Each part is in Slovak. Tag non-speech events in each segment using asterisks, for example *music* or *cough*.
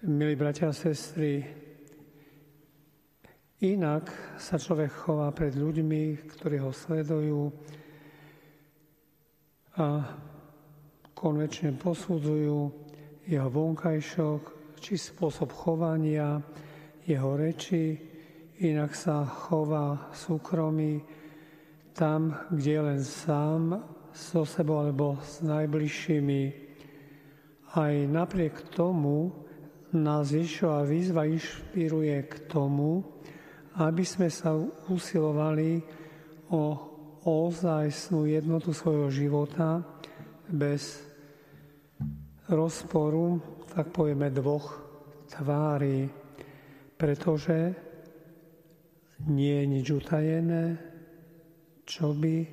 Milí bratia a sestry, inak sa človek chová pred ľuďmi, ktorí ho sledujú a konvečne posudzujú jeho vonkajšok, či spôsob chovania, jeho reči, inak sa chová súkromí tam, kde je len sám so sebou alebo s najbližšími. Aj napriek tomu, nás Ježišova výzva inšpiruje k tomu, aby sme sa usilovali o ozajstnú jednotu svojho života bez rozporu, tak povieme, dvoch tvári, pretože nie je nič utajené, čo by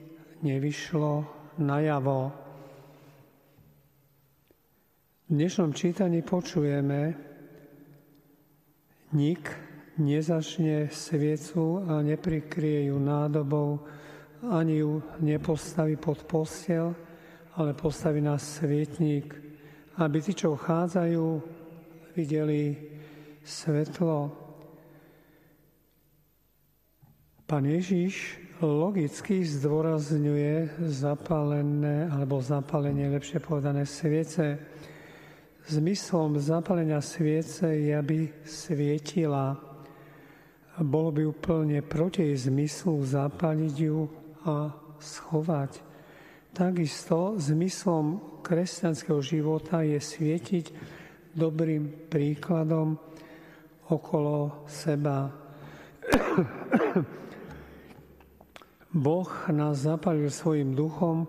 nevyšlo najavo. V dnešnom čítaní počujeme, Nik nezačne sviecu a neprikrie ju nádobou, ani ju nepostaví pod postel, ale postaví na svietník, aby tí, čo vchádzajú, videli svetlo. Pán Ježiš logicky zdôrazňuje zapálené, alebo zapálenie, lepšie povedané, sviece, Zmyslom zapalenia sviece je, aby svietila. Bolo by úplne proti jej zmyslu zapaliť ju a schovať. Takisto zmyslom kresťanského života je svietiť dobrým príkladom okolo seba. *coughs* Boh nás zapalil svojim duchom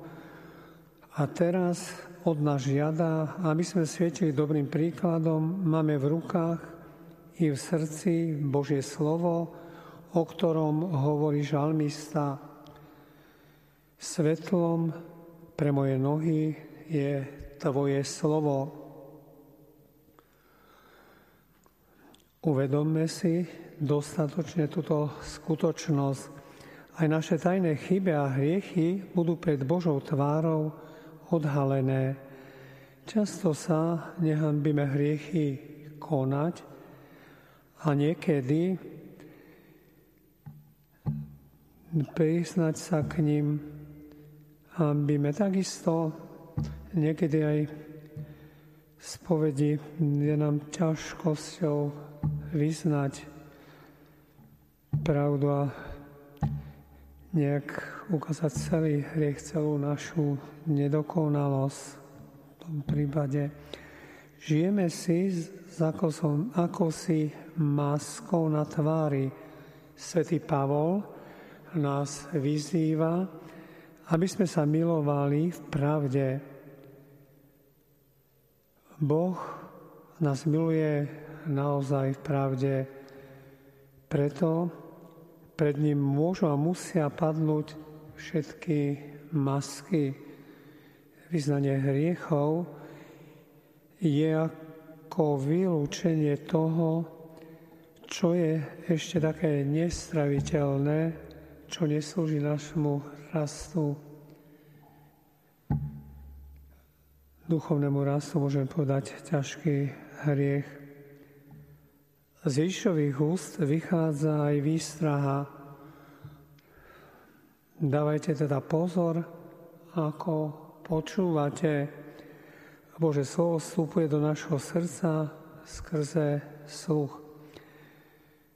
a teraz od nás žiada, aby sme svietili dobrým príkladom. Máme v rukách i v srdci Božie slovo, o ktorom hovorí žalmista. Svetlom pre moje nohy je Tvoje slovo. Uvedomme si dostatočne túto skutočnosť. Aj naše tajné chyby a hriechy budú pred Božou tvárou odhalené. Často sa nehambíme hriechy konať a niekedy priznať sa k ním hambíme. Takisto niekedy aj spovedi je nám ťažkosťou vyznať pravdu a nejak ukázať celý hriech, celú našu nedokonalosť. V tom prípade žijeme si ako, som, ako si maskou na tvári. Svetý Pavol nás vyzýva, aby sme sa milovali v pravde. Boh nás miluje naozaj v pravde, preto pred ním môžu a musia padnúť všetky masky. Vyznanie hriechov je ako vylúčenie toho, čo je ešte také nestraviteľné, čo neslúži našemu rastu, duchovnému rastu, môžeme povedať, ťažký hriech. Z Ježišových úst vychádza aj výstraha. Dávajte teda pozor, ako počúvate. Bože slovo vstupuje do našho srdca skrze sluch.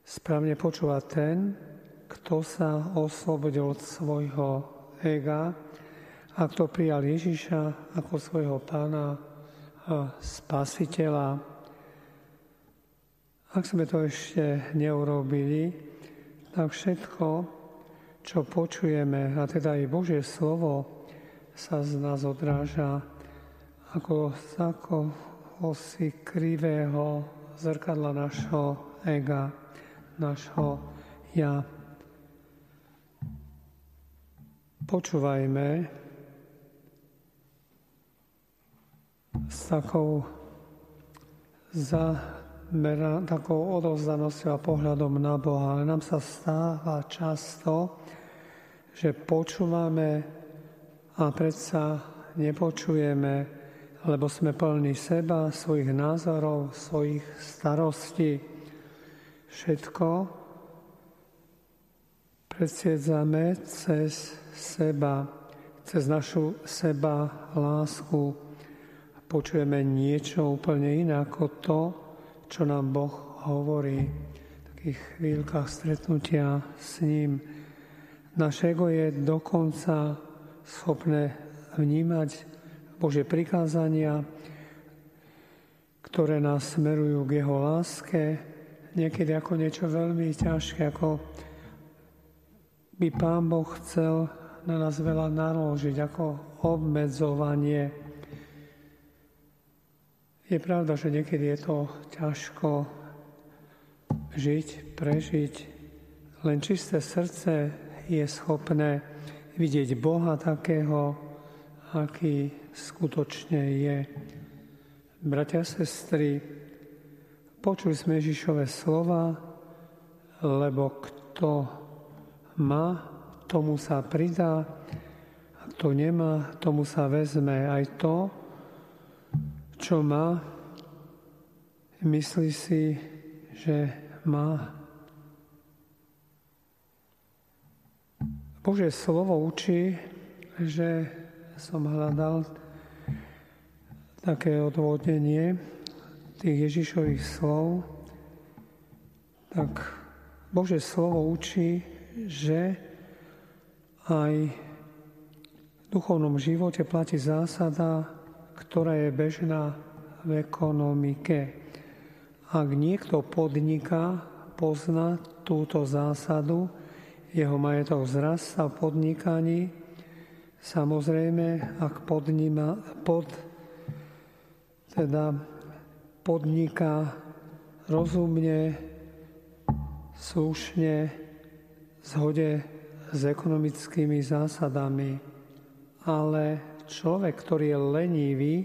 Správne počúva ten, kto sa oslobodil od svojho ega a kto prijal Ježiša ako svojho pána a spasiteľa. Ak sme to ešte neurobili, tak všetko, čo počujeme, a teda aj Božie slovo, sa z nás odráža ako z si krivého zrkadla našho ega, našho ja. Počúvajme s takou za mera, takou odovzdanosťou a pohľadom na Boha. Ale nám sa stáva často, že počúvame a predsa nepočujeme lebo sme plní seba, svojich názorov, svojich starostí. Všetko predsiedzame cez seba, cez našu seba lásku. Počujeme niečo úplne iné ako to, čo nám Boh hovorí v takých chvíľkach stretnutia s ním. Naše ego je dokonca schopné vnímať Božie prikázania, ktoré nás smerujú k Jeho láske, niekedy ako niečo veľmi ťažké, ako by Pán Boh chcel na nás veľa naložiť, ako obmedzovanie. Je pravda, že niekedy je to ťažko žiť, prežiť. Len čisté srdce je schopné vidieť Boha takého, aký skutočne je. Bratia a sestry, počuli sme Ježišové slova, lebo kto má, tomu sa pridá, a kto nemá, tomu sa vezme aj to, čo má, myslí si, že má. Bože slovo učí, že som hľadal také odvodnenie tých Ježišových slov, tak Bože slovo učí, že aj v duchovnom živote platí zásada, ktorá je bežná v ekonomike. Ak niekto podniká, pozná túto zásadu, jeho majetok vzrastá v podnikaní, samozrejme, ak podnima, pod, teda podniká rozumne, slušne, zhode s ekonomickými zásadami, ale človek, ktorý je lenivý,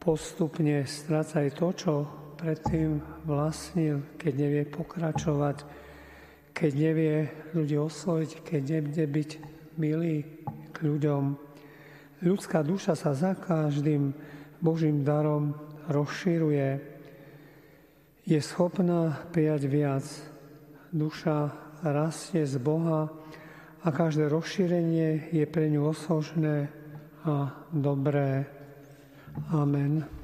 postupne stráca aj to, čo predtým vlastnil, keď nevie pokračovať, keď nevie ľudí osloviť, keď nevie byť milý k ľuďom. Ľudská duša sa za každým Božím darom rozširuje, je schopná prijať viac. Duša rastie z Boha a každé rozšírenie je pre ňu osožné a dobré. Amen.